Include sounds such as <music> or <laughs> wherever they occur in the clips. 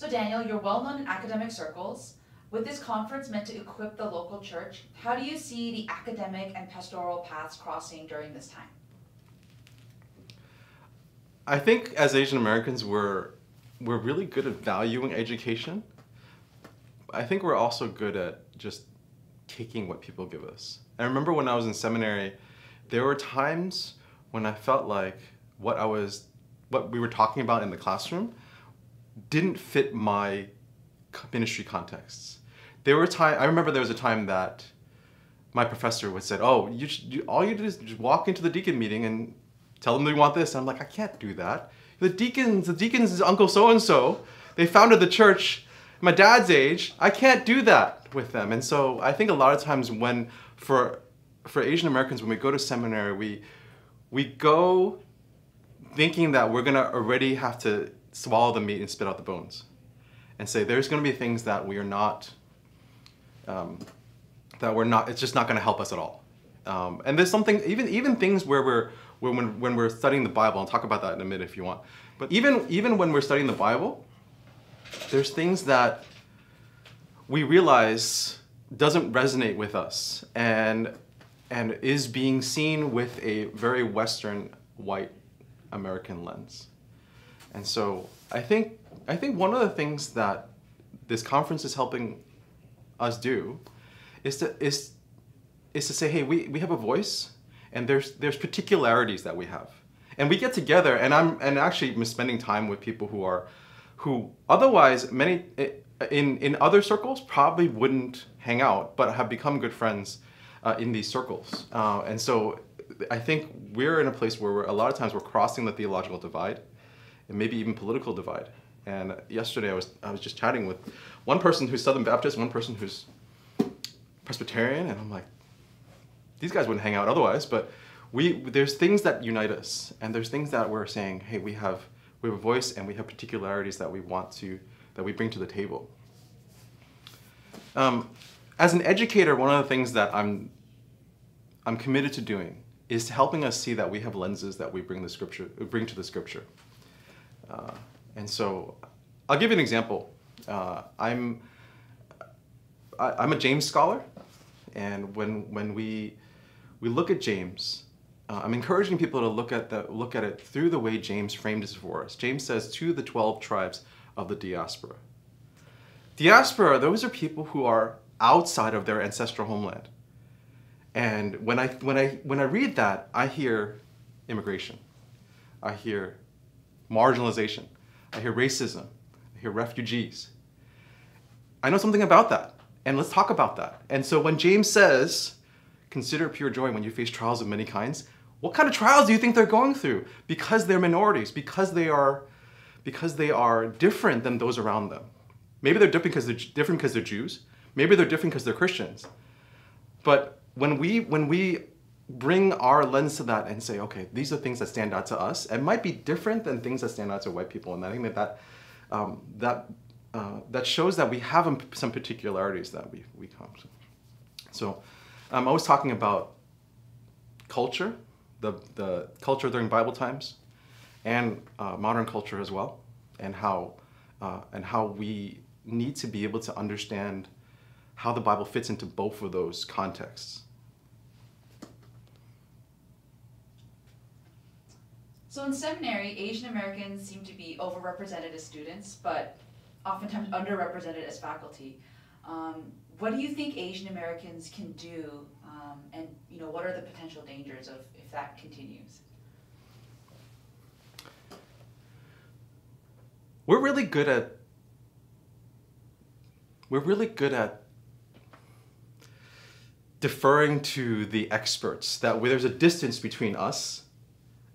So Daniel, you're well known in academic circles. With this conference meant to equip the local church, how do you see the academic and pastoral paths crossing during this time? I think as Asian Americans, we're we're really good at valuing education. I think we're also good at just taking what people give us. I remember when I was in seminary, there were times when I felt like what I was, what we were talking about in the classroom, didn't fit my ministry contexts. There were time. I remember there was a time that my professor would said, "Oh, you, should, you all you do is just walk into the deacon meeting and tell them they want this." And I'm like, I can't do that. The deacons, the deacons is Uncle so and so. They founded the church. My dad's age. I can't do that with them. And so I think a lot of times when for for Asian Americans when we go to seminary, we we go thinking that we're gonna already have to swallow the meat and spit out the bones, and say there's gonna be things that we are not um, that we're not. It's just not gonna help us at all. Um, and there's something even even things where we're when when we're studying the Bible. I'll talk about that in a minute if you want. But even even when we're studying the Bible, there's things that we realize doesn't resonate with us and and is being seen with a very western white american lens and so i think i think one of the things that this conference is helping us do is to is is to say hey we, we have a voice and there's there's particularities that we have and we get together and i'm and actually I'm spending time with people who are who otherwise many in in other circles probably wouldn't hang out, but have become good friends uh, in these circles. Uh, and so I think we're in a place where a lot of times we're crossing the theological divide, and maybe even political divide. And yesterday I was I was just chatting with one person who's Southern Baptist, one person who's Presbyterian, and I'm like, these guys wouldn't hang out otherwise. But we there's things that unite us, and there's things that we're saying, hey, we have we have a voice and we have particularities that we want to that we bring to the table. Um, as an educator, one of the things that I'm I'm committed to doing is to helping us see that we have lenses that we bring the scripture bring to the scripture. Uh, and so, I'll give you an example. Uh, I'm I, am a James scholar, and when when we we look at James, uh, I'm encouraging people to look at the look at it through the way James framed it for us. James says to the twelve tribes of the diaspora. Diaspora, those are people who are outside of their ancestral homeland. And when I, when I, when I read that, I hear immigration. I hear marginalization. I hear racism. I hear refugees. I know something about that. And let's talk about that. And so when James says, consider pure joy when you face trials of many kinds, what kind of trials do you think they're going through? Because they're minorities, because they are because they are different than those around them. Maybe they're different because they're different because they're Jews. Maybe they're different because they're Christians. But when we when we bring our lens to that and say, okay, these are things that stand out to us, it might be different than things that stand out to white people. And I think that that um, that uh, that shows that we have some particularities that we we come to. So um, I was talking about culture, the the culture during Bible times and uh, modern culture as well, and how uh, and how we need to be able to understand how the Bible fits into both of those contexts. So in seminary, Asian Americans seem to be overrepresented as students, but oftentimes underrepresented as faculty. Um, what do you think Asian Americans can do, um, and you know, what are the potential dangers of if that continues? we're really good at we're really good at deferring to the experts that there's a distance between us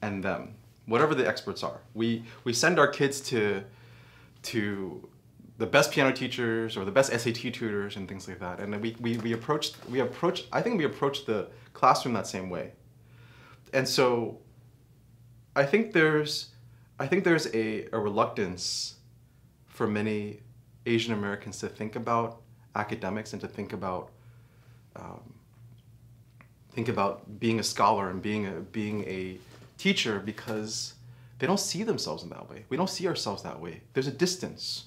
and them whatever the experts are. We we send our kids to to the best piano teachers or the best SAT tutors and things like that. And we, we, we approach we approach I think we approach the classroom that same way. And so I think there's I think there's a, a reluctance for many Asian Americans to think about academics and to think about um, think about being a scholar and being a being a teacher because they don't see themselves in that way. We don't see ourselves that way. There's a distance.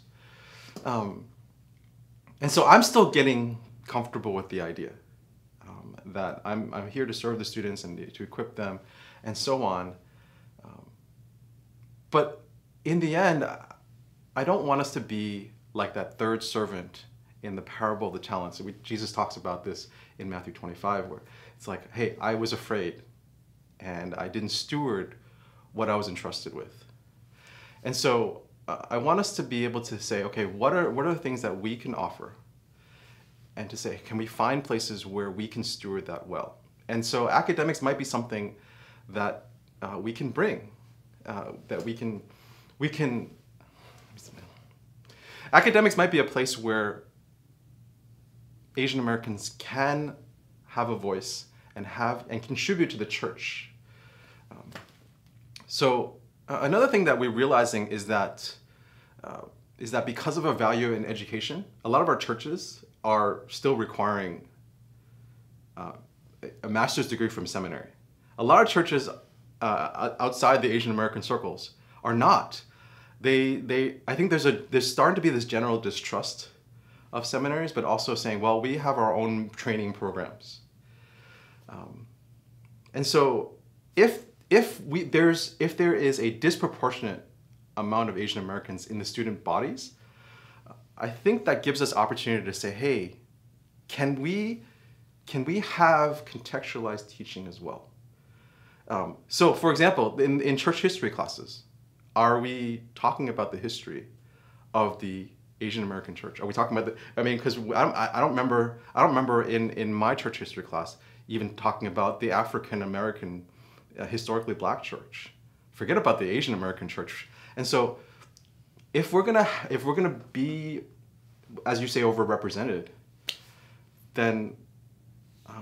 Um, and so I'm still getting comfortable with the idea um, that I'm, I'm here to serve the students and to equip them and so on. Um, but in the end, I don't want us to be like that third servant in the parable of the talents. We, Jesus talks about this in Matthew 25, where it's like, hey, I was afraid and I didn't steward what I was entrusted with. And so uh, I want us to be able to say, okay, what are, what are the things that we can offer? And to say, can we find places where we can steward that well? And so academics might be something that uh, we can bring, uh, that we can, we can, academics might be a place where Asian Americans can have a voice and have and contribute to the church. Um, so uh, another thing that we're realizing is that uh, is that because of a value in education, a lot of our churches are still requiring uh, a master's degree from seminary. A lot of churches uh, outside the Asian American circles are not. They, they, I think there's a there's starting to be this general distrust of seminaries, but also saying, well, we have our own training programs. Um, and so if if we there's if there is a disproportionate amount of Asian Americans in the student bodies, I think that gives us opportunity to say, hey, can we can we have contextualized teaching as well? Um, so, for example, in, in church history classes, are we talking about the history of the Asian American church? Are we talking about the? I mean, because I don't, I don't remember. I don't remember in in my church history class even talking about the African American, uh, historically black church. Forget about the Asian American church. And so, if we're gonna if we're gonna be, as you say, overrepresented, then uh,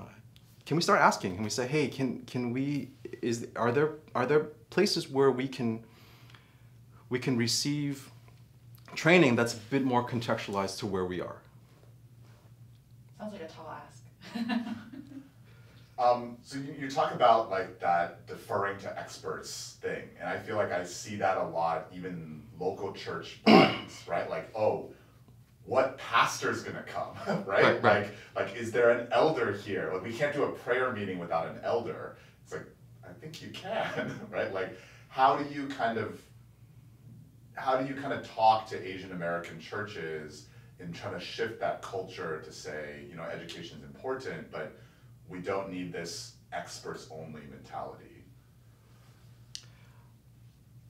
can we start asking? Can we say, hey, can can we is are there are there places where we can we can receive training that's a bit more contextualized to where we are. Sounds like a tall ask. <laughs> um, so you, you talk about like that deferring to experts thing, and I feel like I see that a lot, even local church <clears throat> bodies, right? Like, oh, what pastor's gonna come, <laughs> right? Right, right? Like, like is there an elder here? Like, we can't do a prayer meeting without an elder. It's like, I think you can, <laughs> right? Like, how do you kind of how do you kind of talk to Asian American churches in trying to shift that culture to say, you know, education is important, but we don't need this experts only mentality?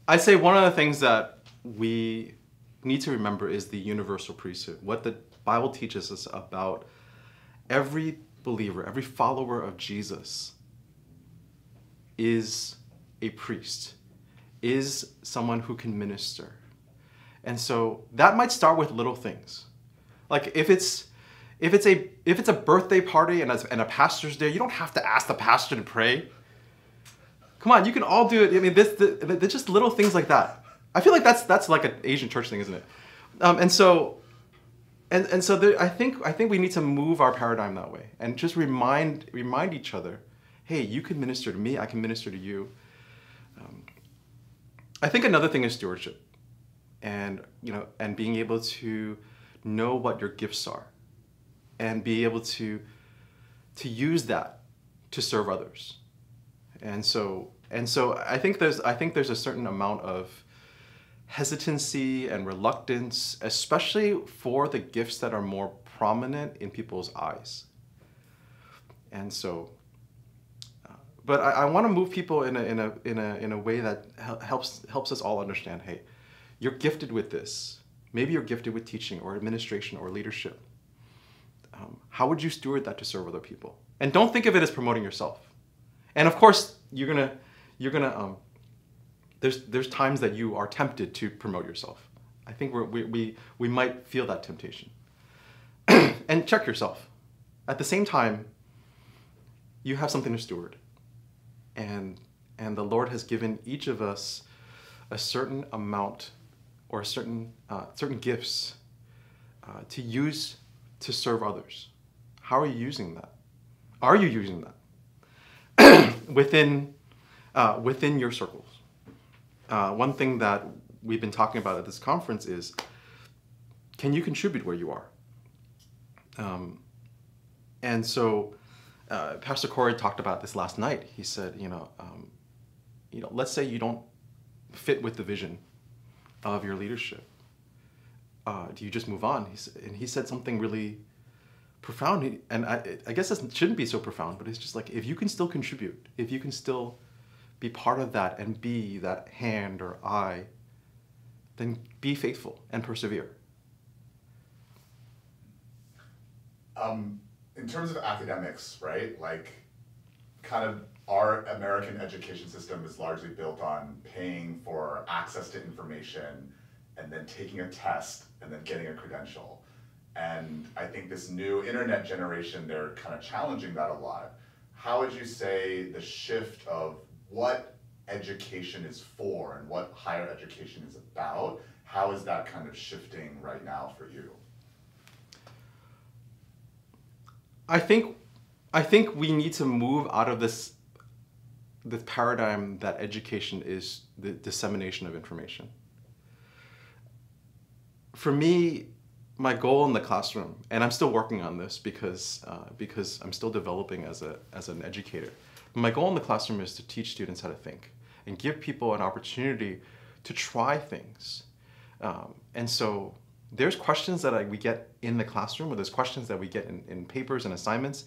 I'd say one of the things that we need to remember is the universal priesthood. What the Bible teaches us about every believer, every follower of Jesus is a priest, is someone who can minister. And so that might start with little things. Like if it's if it's a if it's a birthday party and a, and a pastor's there, you don't have to ask the pastor to pray. Come on, you can all do it. I mean, this, this just little things like that. I feel like that's that's like an Asian church thing, isn't it? Um, and so, and and so there, I think I think we need to move our paradigm that way and just remind remind each other, hey, you can minister to me, I can minister to you. Um, I think another thing is stewardship and you know and being able to know what your gifts are and be able to to use that to serve others and so and so i think there's i think there's a certain amount of hesitancy and reluctance especially for the gifts that are more prominent in people's eyes and so uh, but I, I want to move people in a, in a, in a, in a way that helps, helps us all understand hey, you're gifted with this. Maybe you're gifted with teaching or administration or leadership. Um, how would you steward that to serve other people? And don't think of it as promoting yourself. And of course, you're gonna, you're gonna. Um, there's there's times that you are tempted to promote yourself. I think we we we might feel that temptation. <clears throat> and check yourself. At the same time, you have something to steward, and and the Lord has given each of us a certain amount or certain, uh, certain gifts uh, to use to serve others. How are you using that? Are you using that <clears throat> within, uh, within your circles? Uh, one thing that we've been talking about at this conference is can you contribute where you are? Um, and so, uh, Pastor Corey talked about this last night. He said, you know, um, you know, let's say you don't fit with the vision of your leadership. Uh, do you just move on? He said, and he said something really profound. He, and I, I guess it shouldn't be so profound, but it's just like if you can still contribute, if you can still be part of that and be that hand or eye, then be faithful and persevere. Um, in terms of academics, right? Like, kind of our American education system is largely built on paying for access to information and then taking a test and then getting a credential. And I think this new internet generation, they're kind of challenging that a lot. How would you say the shift of what education is for and what higher education is about, how is that kind of shifting right now for you? I think I think we need to move out of this this paradigm that education is the dissemination of information. For me, my goal in the classroom, and I'm still working on this because uh, because I'm still developing as a as an educator. My goal in the classroom is to teach students how to think and give people an opportunity to try things. Um, and so there's questions that I, we get in the classroom, or there's questions that we get in, in papers and assignments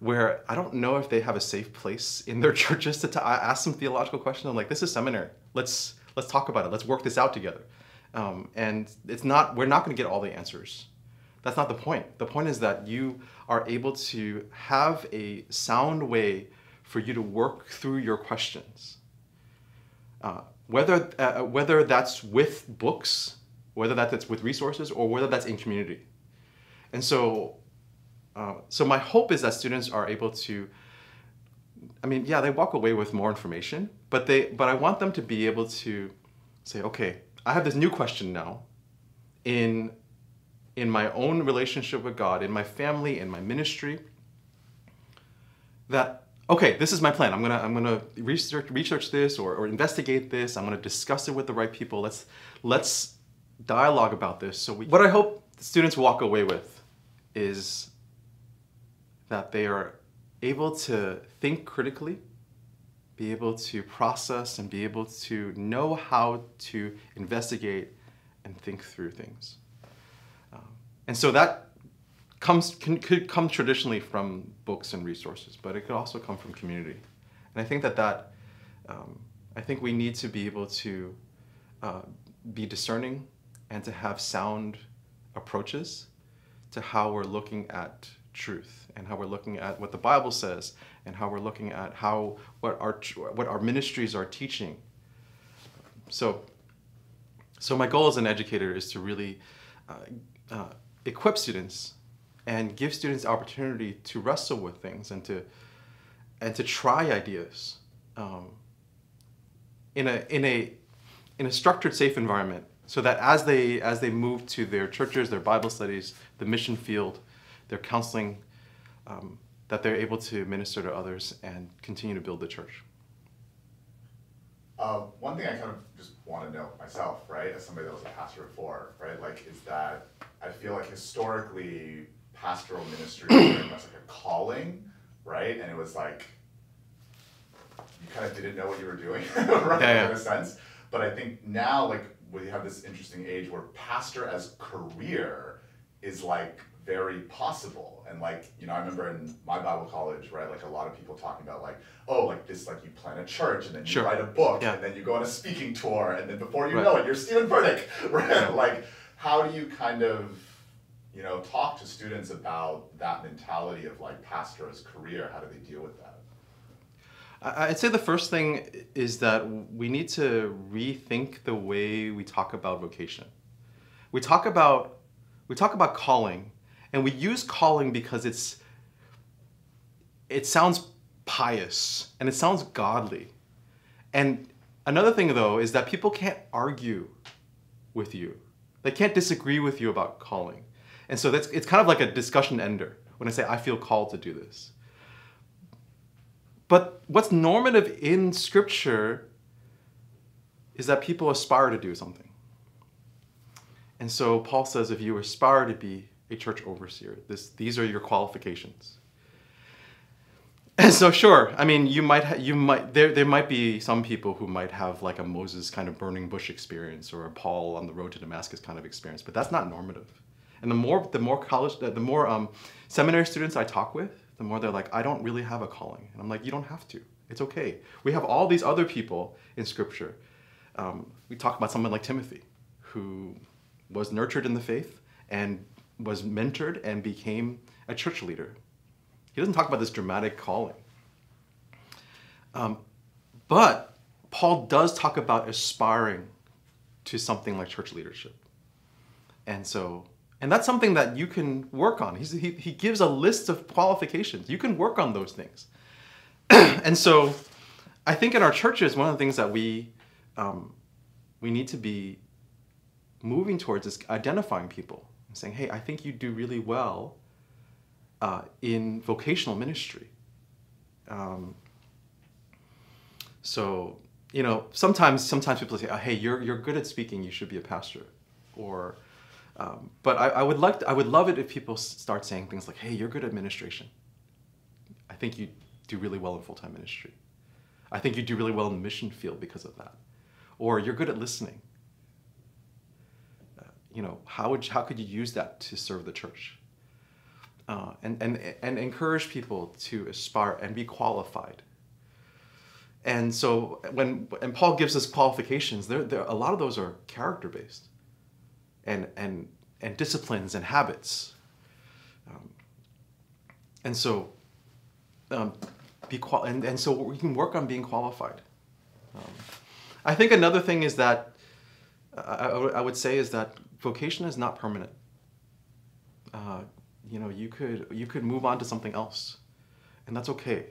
where I don't know if they have a safe place in their <laughs> churches to t- ask some theological questions. I'm like, this is seminary. Let's let's talk about it. Let's work this out together. Um, and it's not we're not going to get all the answers. That's not the point. The point is that you are able to have a sound way for you to work through your questions. Uh, whether uh, whether that's with books whether that's with resources or whether that's in community. And so, uh, so my hope is that students are able to. I mean, yeah, they walk away with more information, but they, but I want them to be able to say, okay, I have this new question now, in, in my own relationship with God, in my family, in my ministry. That okay, this is my plan. I'm gonna I'm gonna research research this or, or investigate this. I'm gonna discuss it with the right people. Let's let's dialogue about this. So we, what I hope students walk away with is that they are able to think critically, be able to process and be able to know how to investigate and think through things. Um, and so that comes can, could come traditionally from books and resources, but it could also come from community. And I think that that um, I think we need to be able to uh, be discerning and to have sound approaches to how we're looking at truth and how we're looking at what the Bible says and how we're looking at how what our what our ministries are teaching. So, so my goal as an educator is to really uh, uh, equip students and give students opportunity to wrestle with things and to and to try ideas um, in a in a in a structured, safe environment so that as they as they move to their churches, their Bible studies, the mission field, their counseling, um, that they're able to minister to others and continue to build the church. Uh, one thing I kind of just want to note myself, right, as somebody that was a pastor before, right, like, is that I feel like historically pastoral ministry was very much like a calling, right, and it was like you kind of didn't know what you were doing, <laughs> right, yeah, yeah. in a sense. But I think now, like we have this interesting age where pastor as career is like very possible and like you know i remember in my bible college right like a lot of people talking about like oh like this like you plan a church and then you sure. write a book yeah. and then you go on a speaking tour and then before you right. know it you're Steven Furtick <laughs> right like how do you kind of you know talk to students about that mentality of like pastor as career how do they deal with that I'd say the first thing is that we need to rethink the way we talk about vocation. We talk about we talk about calling, and we use calling because it's it sounds pious and it sounds godly. And another thing though is that people can't argue with you. They can't disagree with you about calling. And so that's it's kind of like a discussion ender when I say I feel called to do this. But what's normative in Scripture is that people aspire to do something. And so Paul says if you aspire to be a church overseer, this, these are your qualifications. And so, sure, I mean, you might, ha- you might, there, there might be some people who might have like a Moses kind of burning bush experience or a Paul on the road to Damascus kind of experience, but that's not normative. And the more, the more college, the more um, seminary students I talk with, the more they're like, I don't really have a calling. And I'm like, you don't have to. It's okay. We have all these other people in Scripture. Um, we talk about someone like Timothy, who was nurtured in the faith and was mentored and became a church leader. He doesn't talk about this dramatic calling. Um, but Paul does talk about aspiring to something like church leadership. And so, and that's something that you can work on. He's, he, he gives a list of qualifications. You can work on those things. <clears throat> and so, I think in our churches, one of the things that we, um, we need to be moving towards is identifying people and saying, hey, I think you do really well uh, in vocational ministry. Um, so, you know, sometimes sometimes people say, oh, hey, you're, you're good at speaking, you should be a pastor. Or, um, but I, I, would like to, I would love it if people start saying things like, hey, you're good at administration. I think you do really well in full-time ministry. I think you do really well in the mission field because of that. Or you're good at listening you know, how, would, how could you use that to serve the church? Uh, and, and, and encourage people to aspire and be qualified. And so when and Paul gives us qualifications, there, there a lot of those are character based, and and and disciplines and habits. Um, and so, um, be qual and, and so we can work on being qualified. Um, I think another thing is that I, would say is that vocation is not permanent. Uh, you know, you could you could move on to something else, and that's okay.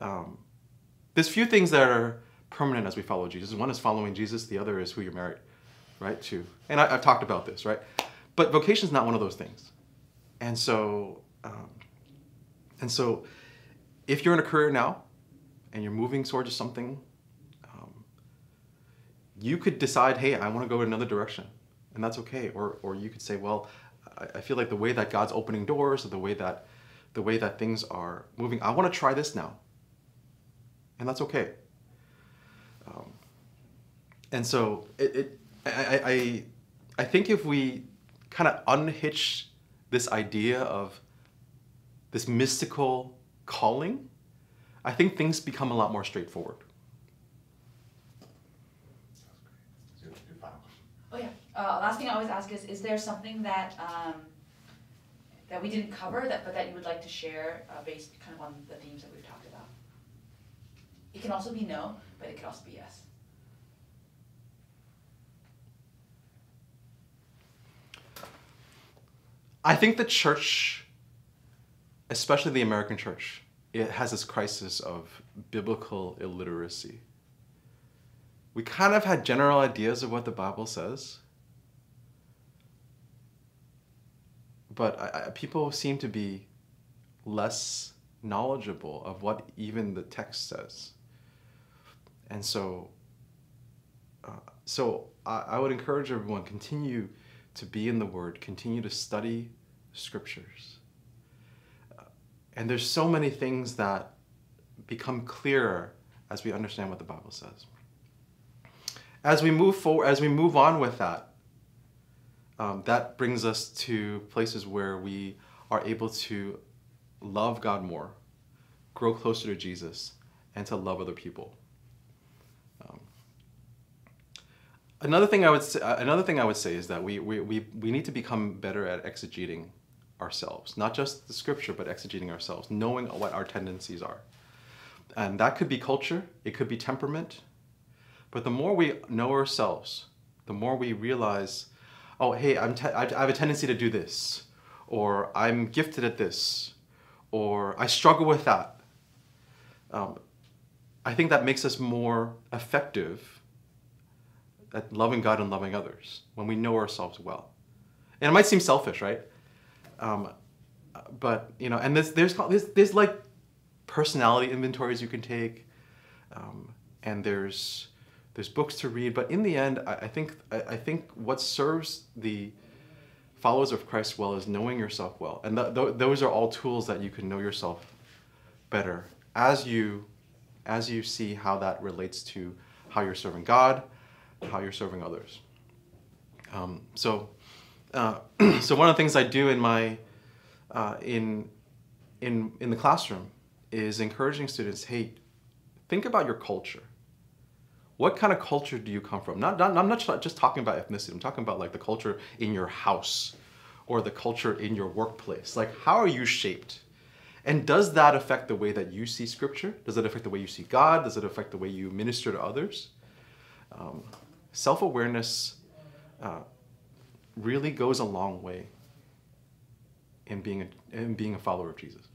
Um, there's few things that are permanent as we follow Jesus. One is following Jesus. The other is who you're married, right? To and I, have talked about this, right? But vocation is not one of those things, and so um, and so, if you're in a career now, and you're moving towards something, you could decide, hey, I want to go in another direction and that's okay. Or, or you could say, well, I, I feel like the way that God's opening doors, or the way that, the way that things are moving, I want to try this now, and that's okay. Um, and so it, it I, I, I think if we kind of unhitch this idea of this mystical calling, I think things become a lot more straightforward. Uh, last thing I always ask is, is there something that um, that we didn't cover that, but that you would like to share uh, based kind of on the themes that we've talked about? It can also be no, but it can also be yes. I think the church, especially the American church, it has this crisis of biblical illiteracy. We kind of had general ideas of what the Bible says, but I, I, people seem to be less knowledgeable of what even the text says. And so, uh, so I, I would encourage everyone continue to be in the Word, continue to study scriptures. Uh, and there's so many things that become clearer as we understand what the Bible says. As we move forward, as we move on with that, um, that brings us to places where we are able to love God more, grow closer to Jesus, and to love other people. Um, another thing I would say, uh, another thing I would say is that we, we, we, we need to become better at exegeting ourselves, not just the scripture, but exegeting ourselves, knowing what our tendencies are. And that could be culture, it could be temperament, but the more we know ourselves, the more we realize oh, hey, I'm I have a tendency to do this, or I'm gifted at this, or I struggle with that. Um, I think that makes us more effective at loving God and loving others when we know ourselves well. And it might seem selfish, right? Um, but you know, and there's there's there's, there's like personality inventories you can take, um, and there's there's books to read, but in the end, I, I think I, I think what serves the followers of Christ well is knowing yourself well, and th- th- those are all tools that you can know yourself better as you as you see how that relates to how you're serving God, how you're serving others. Um, so, uh, <clears throat> so one of the things I do in my uh, in in in the classroom is encouraging students. Hey, think about your culture. What kind of culture do you come from? Not, not I'm not just talking about ethnicity. I'm talking about like the culture in your house or the culture in your workplace. Like how are you shaped? And does that affect the way that you see scripture? Does it affect the way you see God? Does it affect the way you minister to others? Um, Self awareness uh, really goes a long way in being a, in being a follower of Jesus.